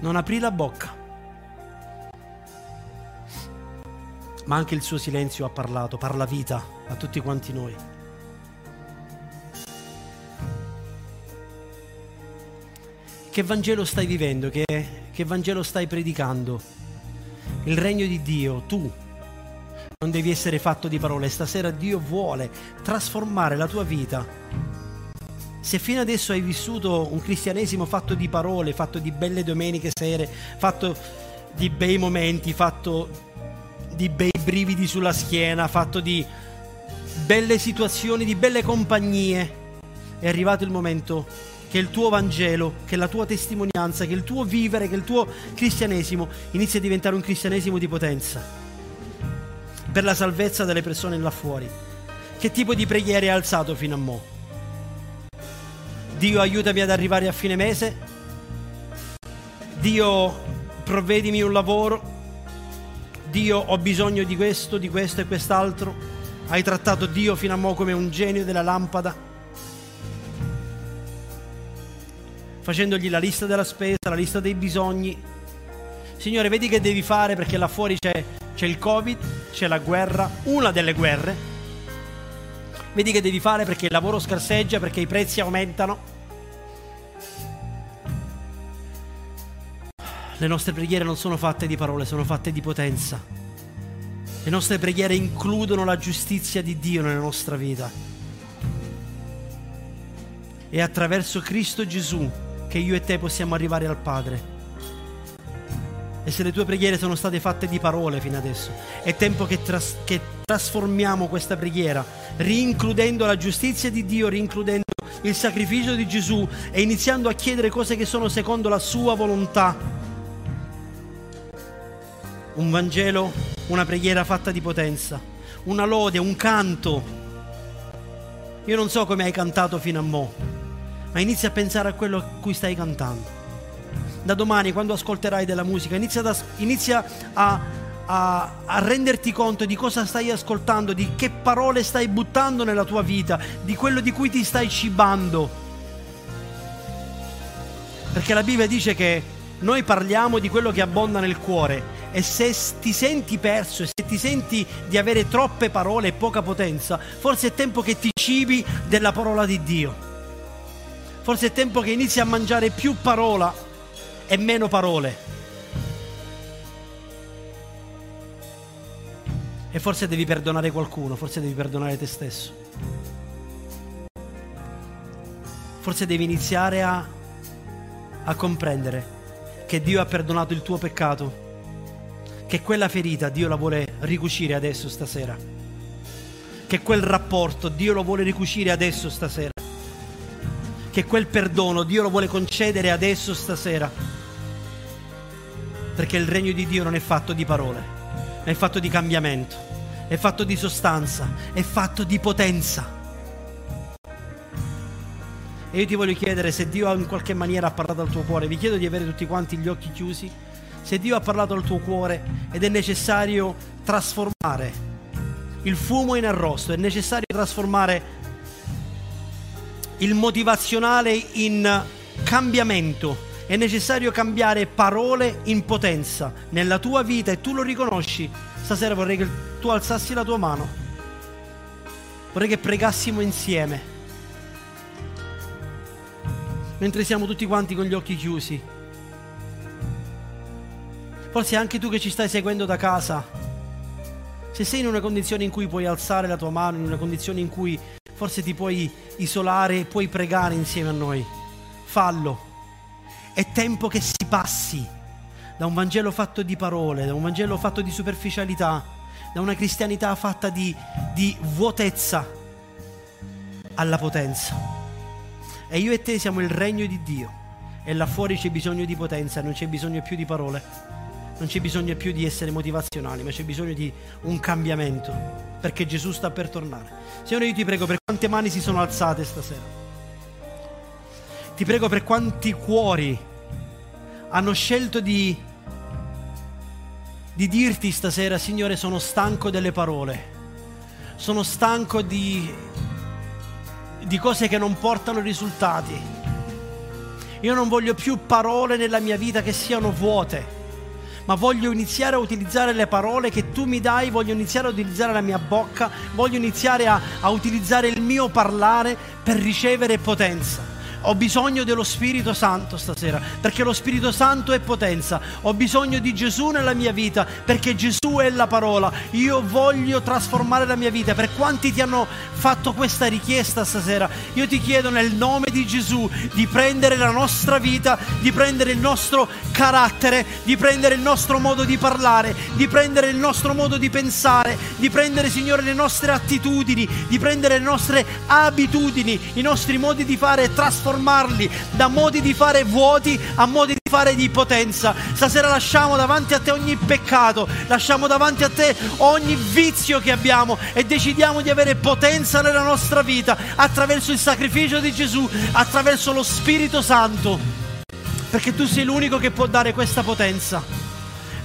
Non aprì la bocca, ma anche il suo silenzio ha parlato, parla vita a tutti quanti noi. Che Vangelo stai vivendo? Che, che Vangelo stai predicando? Il regno di Dio, tu non devi essere fatto di parole. Stasera Dio vuole trasformare la tua vita. Se fino adesso hai vissuto un cristianesimo fatto di parole, fatto di belle domeniche sere, fatto di bei momenti, fatto di bei brividi sulla schiena, fatto di belle situazioni, di belle compagnie, è arrivato il momento che il tuo Vangelo, che la tua testimonianza, che il tuo vivere, che il tuo cristianesimo inizi a diventare un cristianesimo di potenza. per la salvezza delle persone là fuori. Che tipo di preghiere hai alzato fino a mo'? Dio aiutami ad arrivare a fine mese. Dio provvedimi un lavoro. Dio ho bisogno di questo, di questo e quest'altro. Hai trattato Dio fino a mo' come un genio della lampada. Facendogli la lista della spesa, la lista dei bisogni. Signore, vedi che devi fare perché là fuori c'è, c'è il Covid, c'è la guerra, una delle guerre Vedi che devi fare perché il lavoro scarseggia, perché i prezzi aumentano. Le nostre preghiere non sono fatte di parole, sono fatte di potenza. Le nostre preghiere includono la giustizia di Dio nella nostra vita. È attraverso Cristo Gesù che io e te possiamo arrivare al Padre. E se le tue preghiere sono state fatte di parole fino adesso, è tempo che, tras- che trasformiamo questa preghiera, rincludendo la giustizia di Dio, rincludendo il sacrificio di Gesù e iniziando a chiedere cose che sono secondo la sua volontà. Un Vangelo, una preghiera fatta di potenza, una lode, un canto. Io non so come hai cantato fino a mo', ma inizia a pensare a quello a cui stai cantando da domani quando ascolterai della musica, inizia, da, inizia a, a, a, renderti conto di cosa stai ascoltando, di che parole stai buttando nella tua vita, di quello di cui ti stai cibando. Perché la Bibbia dice che noi parliamo di quello che abbonda nel cuore e se ti senti perso e se ti senti di avere troppe parole e poca potenza, forse è tempo che ti cibi della parola di Dio. Forse è tempo che inizi a mangiare più parola e meno parole. E forse devi perdonare qualcuno, forse devi perdonare te stesso. Forse devi iniziare a, a comprendere che Dio ha perdonato il tuo peccato, che quella ferita Dio la vuole ricucire adesso stasera, che quel rapporto Dio lo vuole ricucire adesso stasera, che quel perdono Dio lo vuole concedere adesso stasera. Perché il regno di Dio non è fatto di parole, è fatto di cambiamento, è fatto di sostanza, è fatto di potenza. E io ti voglio chiedere se Dio in qualche maniera ha parlato al tuo cuore, vi chiedo di avere tutti quanti gli occhi chiusi, se Dio ha parlato al tuo cuore ed è necessario trasformare il fumo in arrosto, è necessario trasformare il motivazionale in cambiamento è necessario cambiare parole in potenza nella tua vita e tu lo riconosci. Stasera vorrei che tu alzassi la tua mano. Vorrei che pregassimo insieme. Mentre siamo tutti quanti con gli occhi chiusi. Forse anche tu che ci stai seguendo da casa. Se sei in una condizione in cui puoi alzare la tua mano, in una condizione in cui forse ti puoi isolare e puoi pregare insieme a noi, fallo. È tempo che si passi da un Vangelo fatto di parole, da un Vangelo fatto di superficialità, da una cristianità fatta di, di vuotezza alla potenza. E io e te siamo il regno di Dio. E là fuori c'è bisogno di potenza, non c'è bisogno più di parole, non c'è bisogno più di essere motivazionali, ma c'è bisogno di un cambiamento, perché Gesù sta per tornare. Signore, io ti prego per quante mani si sono alzate stasera. Ti prego per quanti cuori hanno scelto di, di dirti stasera, Signore, sono stanco delle parole, sono stanco di, di cose che non portano risultati. Io non voglio più parole nella mia vita che siano vuote ma voglio iniziare a utilizzare le parole che tu mi dai, voglio iniziare a utilizzare la mia bocca, voglio iniziare a, a utilizzare il mio parlare per ricevere potenza. Ho bisogno dello Spirito Santo stasera, perché lo Spirito Santo è potenza. Ho bisogno di Gesù nella mia vita, perché Gesù è la parola. Io voglio trasformare la mia vita. Per quanti ti hanno fatto questa richiesta stasera, io ti chiedo nel nome di Gesù di prendere la nostra vita, di prendere il nostro carattere, di prendere il nostro modo di parlare, di prendere il nostro modo di pensare, di prendere, Signore, le nostre attitudini, di prendere le nostre abitudini, i nostri modi di fare e trasformare trasformarli da modi di fare vuoti a modi di fare di potenza. Stasera lasciamo davanti a te ogni peccato, lasciamo davanti a te ogni vizio che abbiamo e decidiamo di avere potenza nella nostra vita attraverso il sacrificio di Gesù, attraverso lo Spirito Santo, perché tu sei l'unico che può dare questa potenza.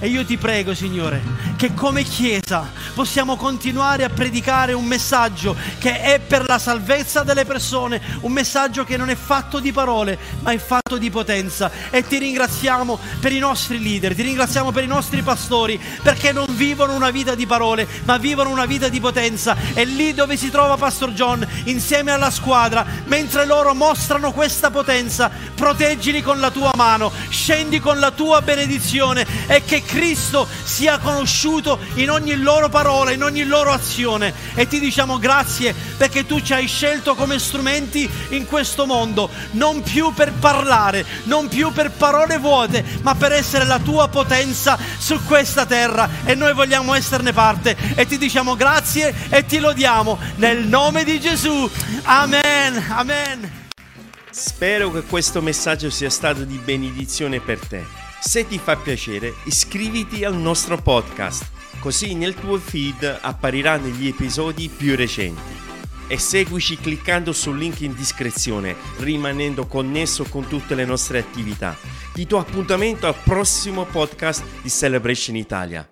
E io ti prego, Signore, che come Chiesa possiamo continuare a predicare un messaggio che è per la salvezza delle persone, un messaggio che non è fatto di parole, ma è fatto di potenza. E ti ringraziamo per i nostri leader, ti ringraziamo per i nostri pastori, perché non vivono una vita di parole, ma vivono una vita di potenza. E lì dove si trova Pastor John, insieme alla squadra, mentre loro mostrano questa potenza, proteggili con la tua mano, scendi con la tua benedizione e che Cristo sia conosciuto in ogni loro parola, in ogni loro azione. E ti diciamo grazie perché tu ci hai scelto come strumenti in questo mondo, non più per parlare, non più per parole vuote, ma per essere la tua potenza su questa terra. E noi vogliamo esserne parte. E ti diciamo grazie e ti lodiamo nel nome di Gesù. Amen. Amen. Spero che questo messaggio sia stato di benedizione per te. Se ti fa piacere, iscriviti al nostro podcast, così nel tuo feed appariranno gli episodi più recenti. E seguici cliccando sul link in descrizione, rimanendo connesso con tutte le nostre attività. Ti do appuntamento al prossimo podcast di Celebration Italia.